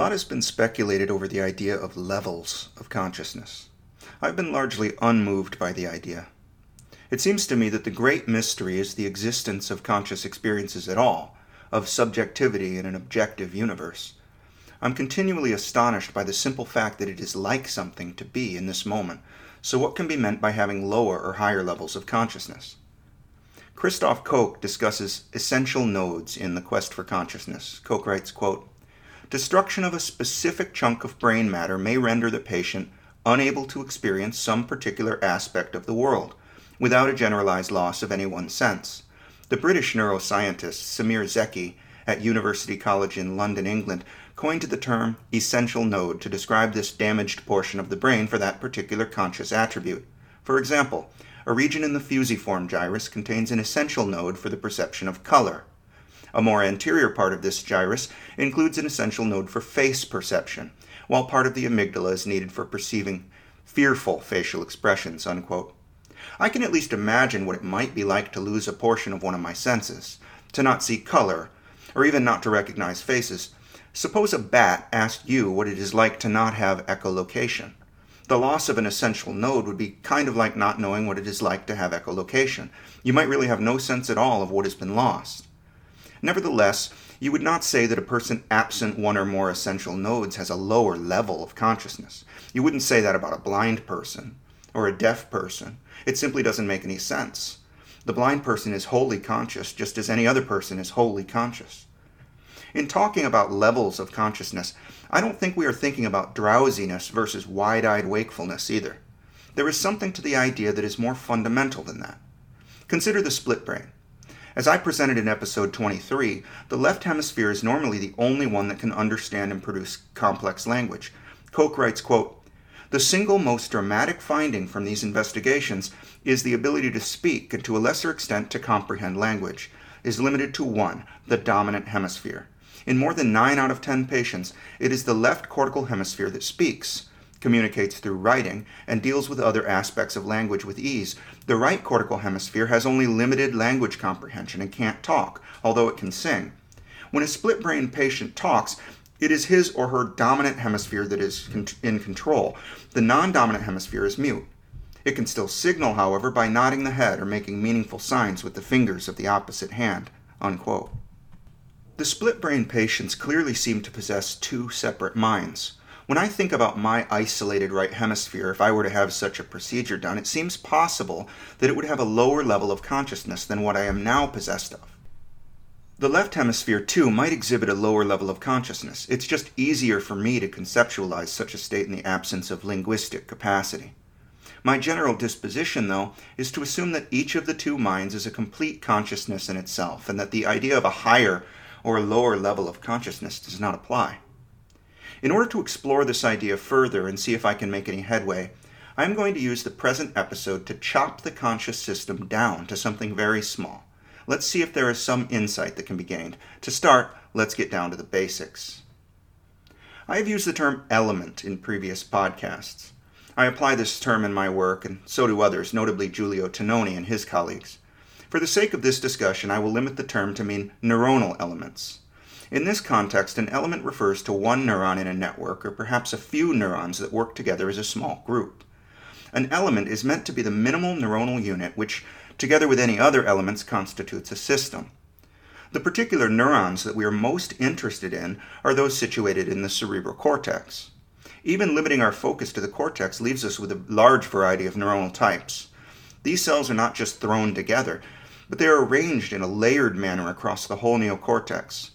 lot has been speculated over the idea of levels of consciousness. I've been largely unmoved by the idea. It seems to me that the great mystery is the existence of conscious experiences at all, of subjectivity in an objective universe. I'm continually astonished by the simple fact that it is like something to be in this moment. So, what can be meant by having lower or higher levels of consciousness? Christof Koch discusses essential nodes in The Quest for Consciousness. Koch writes, quote, Destruction of a specific chunk of brain matter may render the patient unable to experience some particular aspect of the world, without a generalized loss of any one sense. The British neuroscientist Semir Zeki at University College in London, England, coined the term essential node to describe this damaged portion of the brain for that particular conscious attribute. For example, a region in the fusiform gyrus contains an essential node for the perception of color. A more anterior part of this gyrus includes an essential node for face perception, while part of the amygdala is needed for perceiving fearful facial expressions. Unquote. I can at least imagine what it might be like to lose a portion of one of my senses, to not see color, or even not to recognize faces. Suppose a bat asked you what it is like to not have echolocation. The loss of an essential node would be kind of like not knowing what it is like to have echolocation. You might really have no sense at all of what has been lost. Nevertheless, you would not say that a person absent one or more essential nodes has a lower level of consciousness. You wouldn't say that about a blind person or a deaf person. It simply doesn't make any sense. The blind person is wholly conscious, just as any other person is wholly conscious. In talking about levels of consciousness, I don't think we are thinking about drowsiness versus wide eyed wakefulness either. There is something to the idea that is more fundamental than that. Consider the split brain. As I presented in episode 23, the left hemisphere is normally the only one that can understand and produce complex language. Koch writes, quote, the single most dramatic finding from these investigations is the ability to speak and to a lesser extent to comprehend language is limited to one, the dominant hemisphere. In more than 9 out of 10 patients, it is the left cortical hemisphere that speaks communicates through writing, and deals with other aspects of language with ease. The right cortical hemisphere has only limited language comprehension and can't talk, although it can sing. When a split brain patient talks, it is his or her dominant hemisphere that is in control. The non dominant hemisphere is mute. It can still signal, however, by nodding the head or making meaningful signs with the fingers of the opposite hand. Unquote. The split brain patients clearly seem to possess two separate minds. When I think about my isolated right hemisphere, if I were to have such a procedure done, it seems possible that it would have a lower level of consciousness than what I am now possessed of. The left hemisphere, too, might exhibit a lower level of consciousness. It's just easier for me to conceptualize such a state in the absence of linguistic capacity. My general disposition, though, is to assume that each of the two minds is a complete consciousness in itself, and that the idea of a higher or lower level of consciousness does not apply. In order to explore this idea further and see if I can make any headway, I am going to use the present episode to chop the conscious system down to something very small. Let's see if there is some insight that can be gained. To start, let's get down to the basics. I have used the term element in previous podcasts. I apply this term in my work, and so do others, notably Giulio Tononi and his colleagues. For the sake of this discussion, I will limit the term to mean neuronal elements. In this context, an element refers to one neuron in a network, or perhaps a few neurons that work together as a small group. An element is meant to be the minimal neuronal unit which, together with any other elements, constitutes a system. The particular neurons that we are most interested in are those situated in the cerebral cortex. Even limiting our focus to the cortex leaves us with a large variety of neuronal types. These cells are not just thrown together, but they are arranged in a layered manner across the whole neocortex.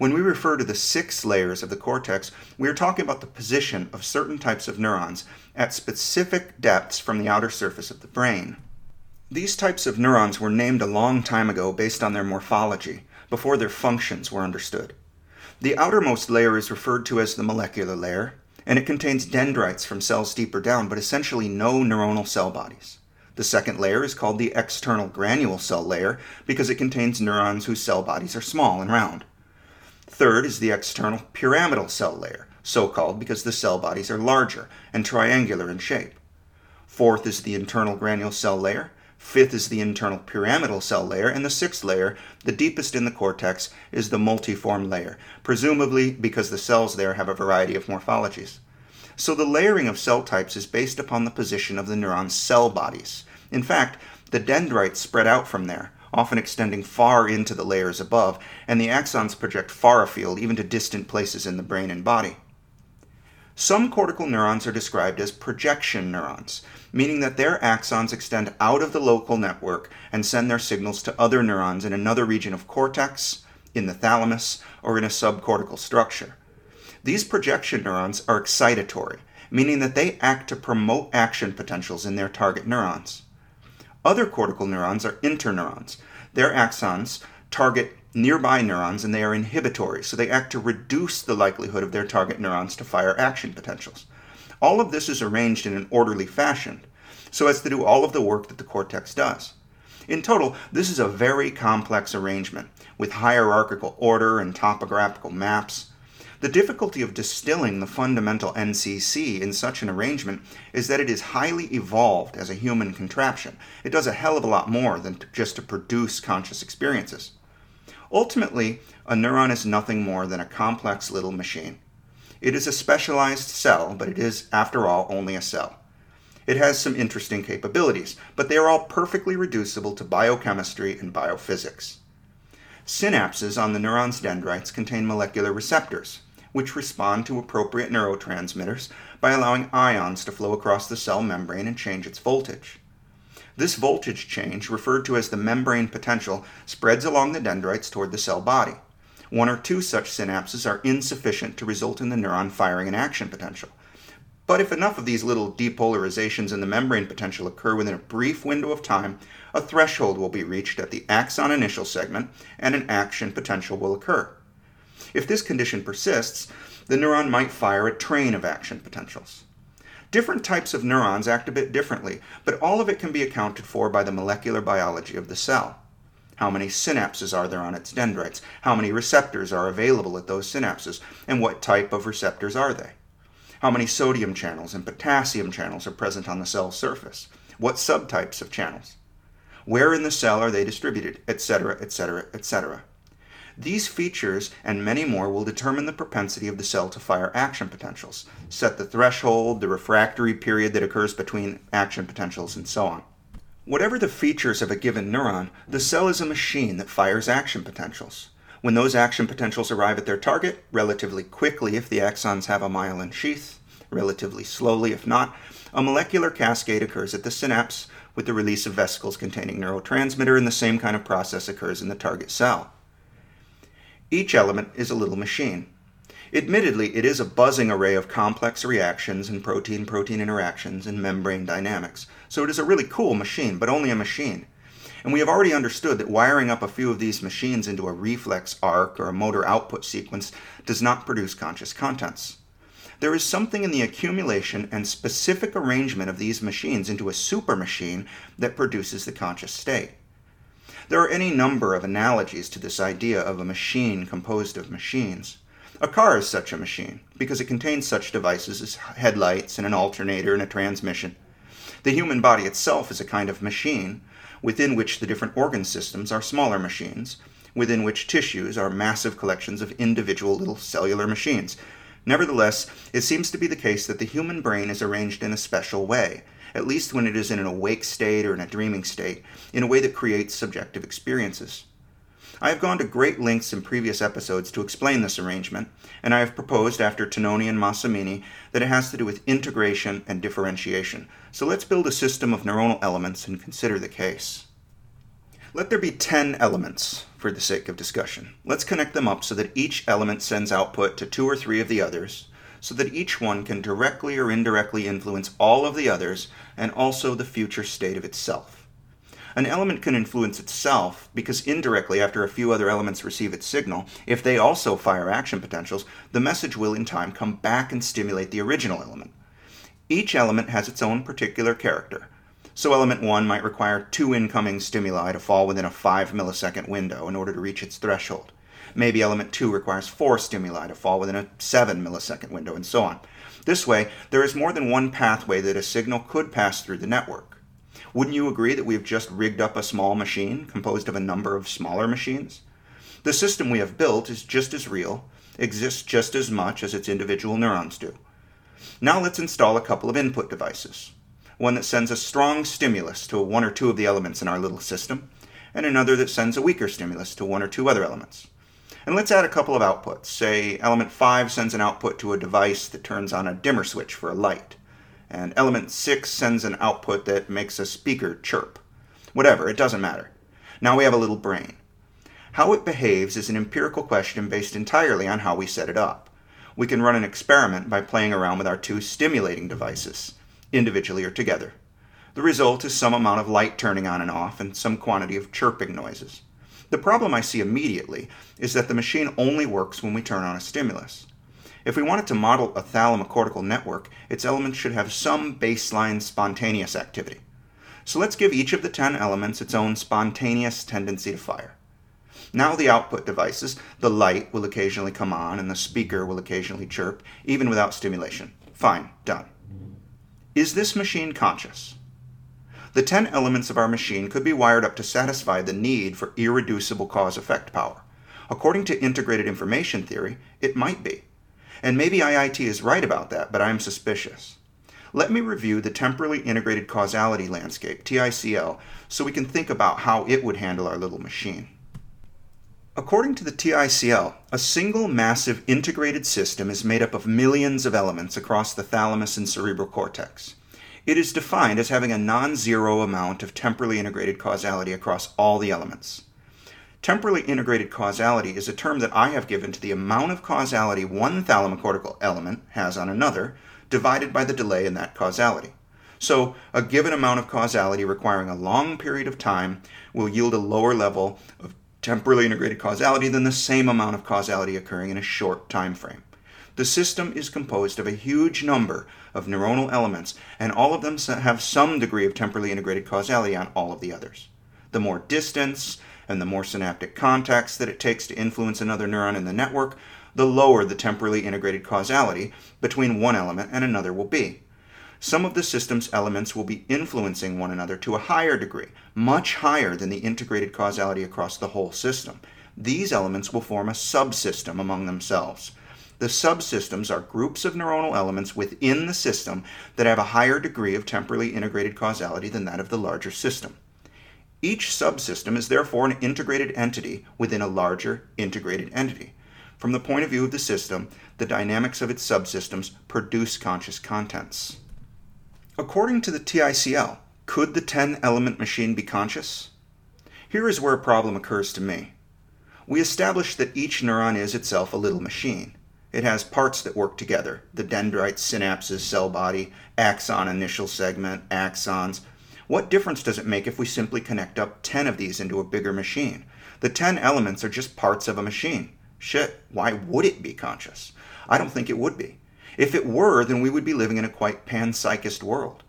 When we refer to the six layers of the cortex, we are talking about the position of certain types of neurons at specific depths from the outer surface of the brain. These types of neurons were named a long time ago based on their morphology, before their functions were understood. The outermost layer is referred to as the molecular layer, and it contains dendrites from cells deeper down, but essentially no neuronal cell bodies. The second layer is called the external granule cell layer because it contains neurons whose cell bodies are small and round. Third is the external pyramidal cell layer, so called because the cell bodies are larger and triangular in shape. Fourth is the internal granule cell layer. Fifth is the internal pyramidal cell layer, and the sixth layer, the deepest in the cortex, is the multiform layer, presumably because the cells there have a variety of morphologies. So the layering of cell types is based upon the position of the neuron's cell bodies. In fact, the dendrites spread out from there, often extending far into the layers above, and the axons project far afield, even to distant places in the brain and body. Some cortical neurons are described as projection neurons, meaning that their axons extend out of the local network and send their signals to other neurons in another region of cortex, in the thalamus, or in a subcortical structure. These projection neurons are excitatory, meaning that they act to promote action potentials in their target neurons. Other cortical neurons are interneurons. Their axons target nearby neurons and they are inhibitory, so they act to reduce the likelihood of their target neurons to fire action potentials. All of this is arranged in an orderly fashion so as to do all of the work that the cortex does. In total, this is a very complex arrangement with hierarchical order and topographical maps. The difficulty of distilling the fundamental NCC in such an arrangement is that it is highly evolved as a human contraption. It does a hell of a lot more than to just to produce conscious experiences. Ultimately, a neuron is nothing more than a complex little machine. It is a specialized cell, but it is, after all, only a cell. It has some interesting capabilities, but they are all perfectly reducible to biochemistry and biophysics. Synapses on the neuron's dendrites contain molecular receptors, which respond to appropriate neurotransmitters by allowing ions to flow across the cell membrane and change its voltage. This voltage change, referred to as the membrane potential, spreads along the dendrites toward the cell body. One or two such synapses are insufficient to result in the neuron firing an action potential. But if enough of these little depolarizations in the membrane potential occur within a brief window of time, a threshold will be reached at the axon initial segment and an action potential will occur. If this condition persists, the neuron might fire a train of action potentials. Different types of neurons act a bit differently, but all of it can be accounted for by the molecular biology of the cell. How many synapses are there on its dendrites? How many receptors are available at those synapses? And what type of receptors are they? How many sodium channels and potassium channels are present on the cell surface? What subtypes of channels? Where in the cell are they distributed? Etc., etc., etc. These features and many more will determine the propensity of the cell to fire action potentials, set the threshold, the refractory period that occurs between action potentials, and so on. Whatever the features of a given neuron, the cell is a machine that fires action potentials. When those action potentials arrive at their target, relatively quickly if the axons have a myelin sheath, relatively slowly if not, a molecular cascade occurs at the synapse with the release of vesicles containing neurotransmitter, and the same kind of process occurs in the target cell. Each element is a little machine. Admittedly, it is a buzzing array of complex reactions and protein protein interactions and membrane dynamics, so it is a really cool machine, but only a machine. And we have already understood that wiring up a few of these machines into a reflex arc or a motor output sequence does not produce conscious contents. There is something in the accumulation and specific arrangement of these machines into a super machine that produces the conscious state. There are any number of analogies to this idea of a machine composed of machines. A car is such a machine because it contains such devices as headlights and an alternator and a transmission. The human body itself is a kind of machine within which the different organ systems are smaller machines, within which tissues are massive collections of individual little cellular machines. Nevertheless, it seems to be the case that the human brain is arranged in a special way, at least when it is in an awake state or in a dreaming state, in a way that creates subjective experiences. I have gone to great lengths in previous episodes to explain this arrangement, and I have proposed after Tononi and Massimini that it has to do with integration and differentiation. So let's build a system of neuronal elements and consider the case. Let there be 10 elements for the sake of discussion. Let's connect them up so that each element sends output to two or three of the others, so that each one can directly or indirectly influence all of the others and also the future state of itself. An element can influence itself because indirectly, after a few other elements receive its signal, if they also fire action potentials, the message will in time come back and stimulate the original element. Each element has its own particular character. So, element 1 might require two incoming stimuli to fall within a 5 millisecond window in order to reach its threshold. Maybe element 2 requires four stimuli to fall within a 7 millisecond window, and so on. This way, there is more than one pathway that a signal could pass through the network. Wouldn't you agree that we have just rigged up a small machine composed of a number of smaller machines? The system we have built is just as real, exists just as much as its individual neurons do. Now let's install a couple of input devices. One that sends a strong stimulus to one or two of the elements in our little system, and another that sends a weaker stimulus to one or two other elements. And let's add a couple of outputs. Say element 5 sends an output to a device that turns on a dimmer switch for a light, and element 6 sends an output that makes a speaker chirp. Whatever, it doesn't matter. Now we have a little brain. How it behaves is an empirical question based entirely on how we set it up. We can run an experiment by playing around with our two stimulating devices, individually or together. The result is some amount of light turning on and off and some quantity of chirping noises. The problem I see immediately is that the machine only works when we turn on a stimulus. If we wanted to model a thalamocortical network, its elements should have some baseline spontaneous activity. So let's give each of the 10 elements its own spontaneous tendency to fire. Now the output devices, the light will occasionally come on and the speaker will occasionally chirp, even without stimulation. Fine, done. Is this machine conscious? The 10 elements of our machine could be wired up to satisfy the need for irreducible cause effect power. According to integrated information theory, it might be. And maybe IIT is right about that, but I am suspicious. Let me review the temporally integrated causality landscape, TICL, so we can think about how it would handle our little machine. According to the TICL, a single massive integrated system is made up of millions of elements across the thalamus and cerebral cortex. It is defined as having a non zero amount of temporally integrated causality across all the elements. Temporally integrated causality is a term that I have given to the amount of causality one thalamocortical element has on another, divided by the delay in that causality. So, a given amount of causality requiring a long period of time will yield a lower level of temporally integrated causality than the same amount of causality occurring in a short time frame. The system is composed of a huge number of neuronal elements, and all of them have some degree of temporally integrated causality on all of the others. The more distance and the more synaptic contacts that it takes to influence another neuron in the network, the lower the temporally integrated causality between one element and another will be. Some of the system's elements will be influencing one another to a higher degree, much higher than the integrated causality across the whole system. These elements will form a subsystem among themselves. The subsystems are groups of neuronal elements within the system that have a higher degree of temporally integrated causality than that of the larger system. Each subsystem is therefore an integrated entity within a larger integrated entity. From the point of view of the system, the dynamics of its subsystems produce conscious contents. According to the TICL, could the 10 element machine be conscious? Here is where a problem occurs to me. We established that each neuron is itself a little machine. It has parts that work together the dendrites, synapses, cell body, axon, initial segment, axons. What difference does it make if we simply connect up 10 of these into a bigger machine? The 10 elements are just parts of a machine. Shit, why would it be conscious? I don't think it would be. If it were, then we would be living in a quite panpsychist world.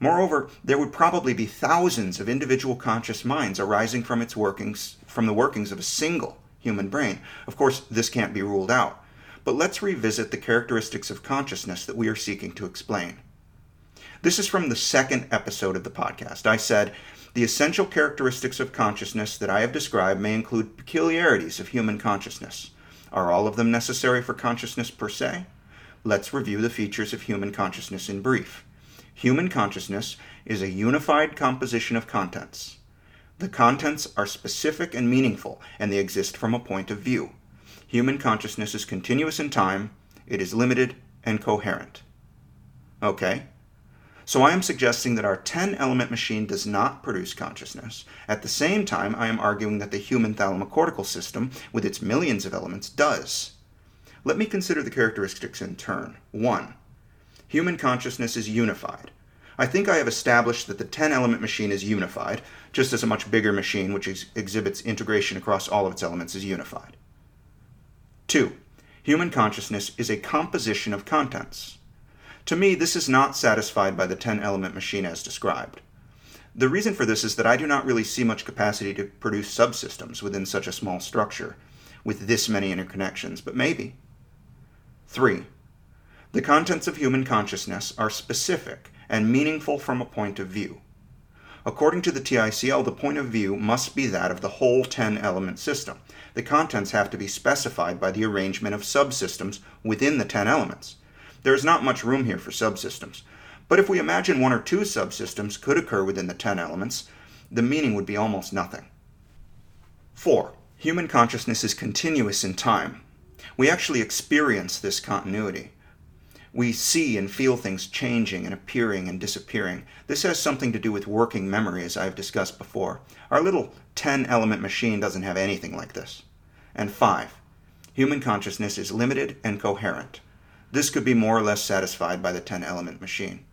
Moreover, there would probably be thousands of individual conscious minds arising from its workings, from the workings of a single human brain. Of course, this can't be ruled out. But let's revisit the characteristics of consciousness that we are seeking to explain. This is from the second episode of the podcast. I said, the essential characteristics of consciousness that I have described may include peculiarities of human consciousness. Are all of them necessary for consciousness per se? Let's review the features of human consciousness in brief. Human consciousness is a unified composition of contents. The contents are specific and meaningful, and they exist from a point of view. Human consciousness is continuous in time, it is limited and coherent. Okay? So I am suggesting that our 10 element machine does not produce consciousness. At the same time, I am arguing that the human thalamocortical system, with its millions of elements, does. Let me consider the characteristics in turn. 1. Human consciousness is unified. I think I have established that the 10 element machine is unified, just as a much bigger machine which ex- exhibits integration across all of its elements is unified. 2. Human consciousness is a composition of contents. To me, this is not satisfied by the 10 element machine as described. The reason for this is that I do not really see much capacity to produce subsystems within such a small structure, with this many interconnections, but maybe. 3. The contents of human consciousness are specific and meaningful from a point of view. According to the TICL, the point of view must be that of the whole 10 element system. The contents have to be specified by the arrangement of subsystems within the 10 elements. There is not much room here for subsystems. But if we imagine one or two subsystems could occur within the 10 elements, the meaning would be almost nothing. 4. Human consciousness is continuous in time. We actually experience this continuity. We see and feel things changing and appearing and disappearing. This has something to do with working memory, as I've discussed before. Our little 10 element machine doesn't have anything like this. And 5. Human consciousness is limited and coherent. This could be more or less satisfied by the 10 element machine.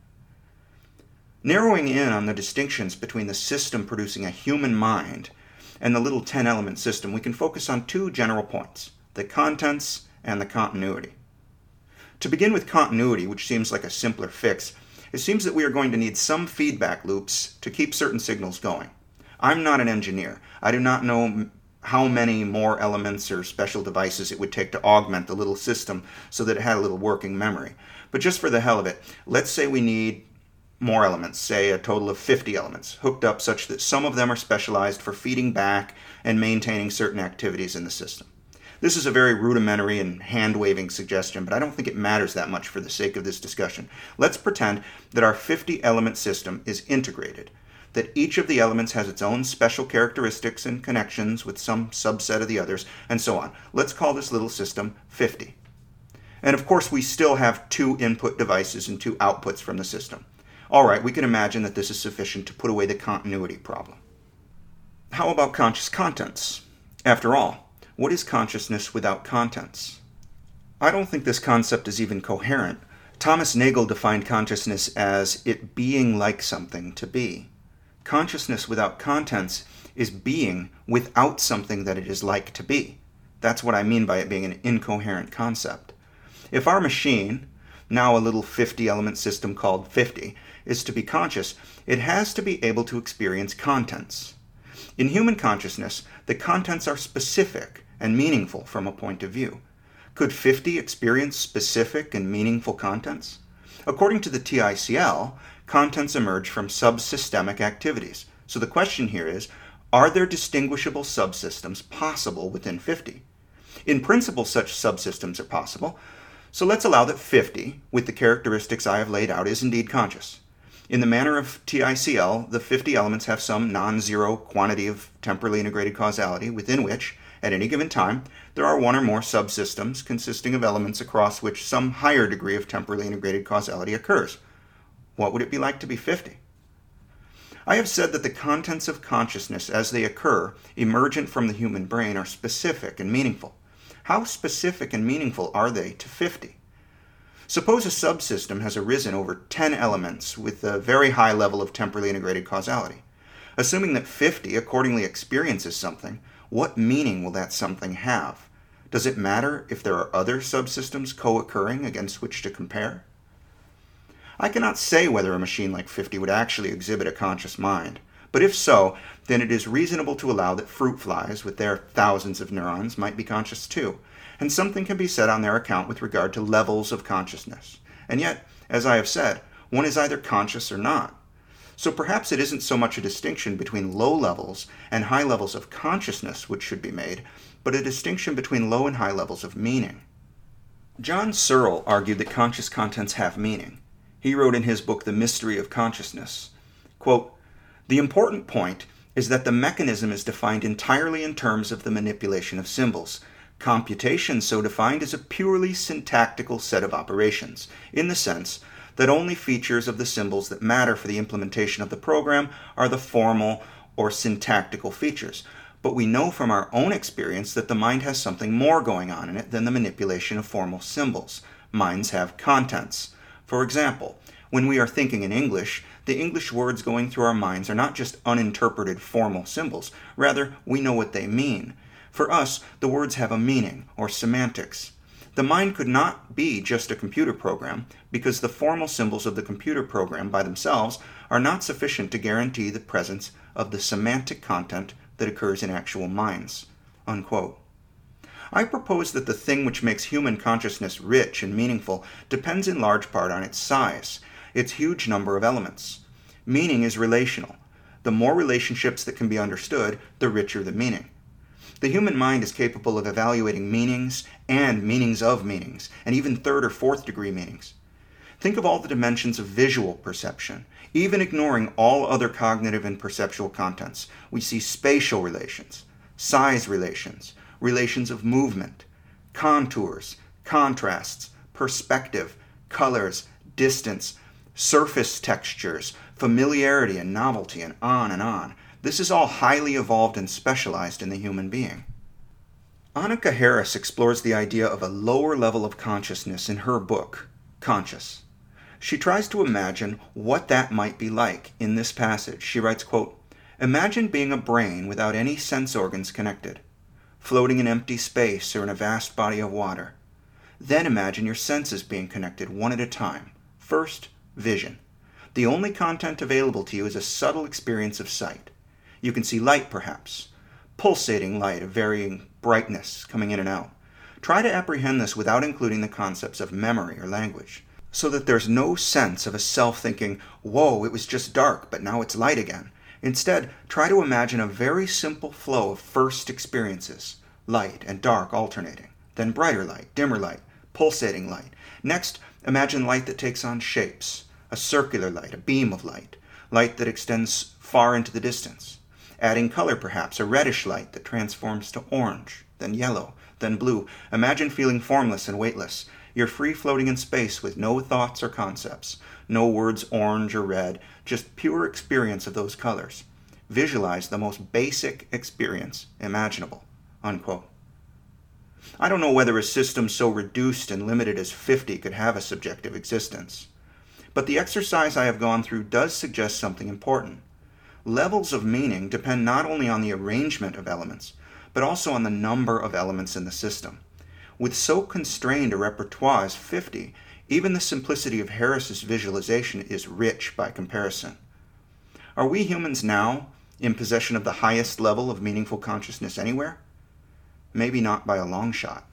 Narrowing in on the distinctions between the system producing a human mind and the little 10 element system, we can focus on two general points the contents and the continuity. To begin with continuity, which seems like a simpler fix, it seems that we are going to need some feedback loops to keep certain signals going. I'm not an engineer. I do not know how many more elements or special devices it would take to augment the little system so that it had a little working memory. But just for the hell of it, let's say we need more elements, say a total of 50 elements, hooked up such that some of them are specialized for feeding back and maintaining certain activities in the system. This is a very rudimentary and hand waving suggestion, but I don't think it matters that much for the sake of this discussion. Let's pretend that our 50 element system is integrated, that each of the elements has its own special characteristics and connections with some subset of the others, and so on. Let's call this little system 50. And of course, we still have two input devices and two outputs from the system. All right, we can imagine that this is sufficient to put away the continuity problem. How about conscious contents? After all, what is consciousness without contents? I don't think this concept is even coherent. Thomas Nagel defined consciousness as it being like something to be. Consciousness without contents is being without something that it is like to be. That's what I mean by it being an incoherent concept. If our machine, now a little 50 element system called 50, is to be conscious, it has to be able to experience contents. In human consciousness, the contents are specific and meaningful from a point of view. Could 50 experience specific and meaningful contents? According to the TICL, contents emerge from subsystemic activities. So the question here is are there distinguishable subsystems possible within 50? In principle, such subsystems are possible. So let's allow that 50, with the characteristics I have laid out, is indeed conscious. In the manner of TICL, the 50 elements have some non zero quantity of temporally integrated causality within which at any given time, there are one or more subsystems consisting of elements across which some higher degree of temporally integrated causality occurs. What would it be like to be 50? I have said that the contents of consciousness as they occur, emergent from the human brain, are specific and meaningful. How specific and meaningful are they to 50? Suppose a subsystem has arisen over 10 elements with a very high level of temporally integrated causality. Assuming that 50 accordingly experiences something, what meaning will that something have? Does it matter if there are other subsystems co occurring against which to compare? I cannot say whether a machine like 50 would actually exhibit a conscious mind, but if so, then it is reasonable to allow that fruit flies, with their thousands of neurons, might be conscious too, and something can be said on their account with regard to levels of consciousness. And yet, as I have said, one is either conscious or not. So perhaps it isn't so much a distinction between low levels and high levels of consciousness which should be made, but a distinction between low and high levels of meaning. John Searle argued that conscious contents have meaning. He wrote in his book The Mystery of Consciousness quote, The important point is that the mechanism is defined entirely in terms of the manipulation of symbols. Computation, so defined, is a purely syntactical set of operations, in the sense that only features of the symbols that matter for the implementation of the program are the formal or syntactical features. But we know from our own experience that the mind has something more going on in it than the manipulation of formal symbols. Minds have contents. For example, when we are thinking in English, the English words going through our minds are not just uninterpreted formal symbols, rather, we know what they mean. For us, the words have a meaning, or semantics. The mind could not be just a computer program because the formal symbols of the computer program by themselves are not sufficient to guarantee the presence of the semantic content that occurs in actual minds. Unquote. I propose that the thing which makes human consciousness rich and meaningful depends in large part on its size, its huge number of elements. Meaning is relational. The more relationships that can be understood, the richer the meaning. The human mind is capable of evaluating meanings and meanings of meanings, and even third or fourth degree meanings. Think of all the dimensions of visual perception. Even ignoring all other cognitive and perceptual contents, we see spatial relations, size relations, relations of movement, contours, contrasts, perspective, colors, distance, surface textures, familiarity and novelty, and on and on. This is all highly evolved and specialized in the human being. Annaka Harris explores the idea of a lower level of consciousness in her book, Conscious. She tries to imagine what that might be like in this passage. She writes, quote, Imagine being a brain without any sense organs connected, floating in empty space or in a vast body of water. Then imagine your senses being connected one at a time. First, vision. The only content available to you is a subtle experience of sight. You can see light, perhaps, pulsating light of varying brightness coming in and out. Try to apprehend this without including the concepts of memory or language, so that there's no sense of a self thinking, whoa, it was just dark, but now it's light again. Instead, try to imagine a very simple flow of first experiences light and dark alternating, then brighter light, dimmer light, pulsating light. Next, imagine light that takes on shapes a circular light, a beam of light, light that extends far into the distance. Adding color, perhaps, a reddish light that transforms to orange, then yellow, then blue. Imagine feeling formless and weightless. You're free floating in space with no thoughts or concepts, no words orange or red, just pure experience of those colors. Visualize the most basic experience imaginable. Unquote. I don't know whether a system so reduced and limited as 50 could have a subjective existence. But the exercise I have gone through does suggest something important. Levels of meaning depend not only on the arrangement of elements, but also on the number of elements in the system. With so constrained a repertoire as 50, even the simplicity of Harris's visualization is rich by comparison. Are we humans now in possession of the highest level of meaningful consciousness anywhere? Maybe not by a long shot.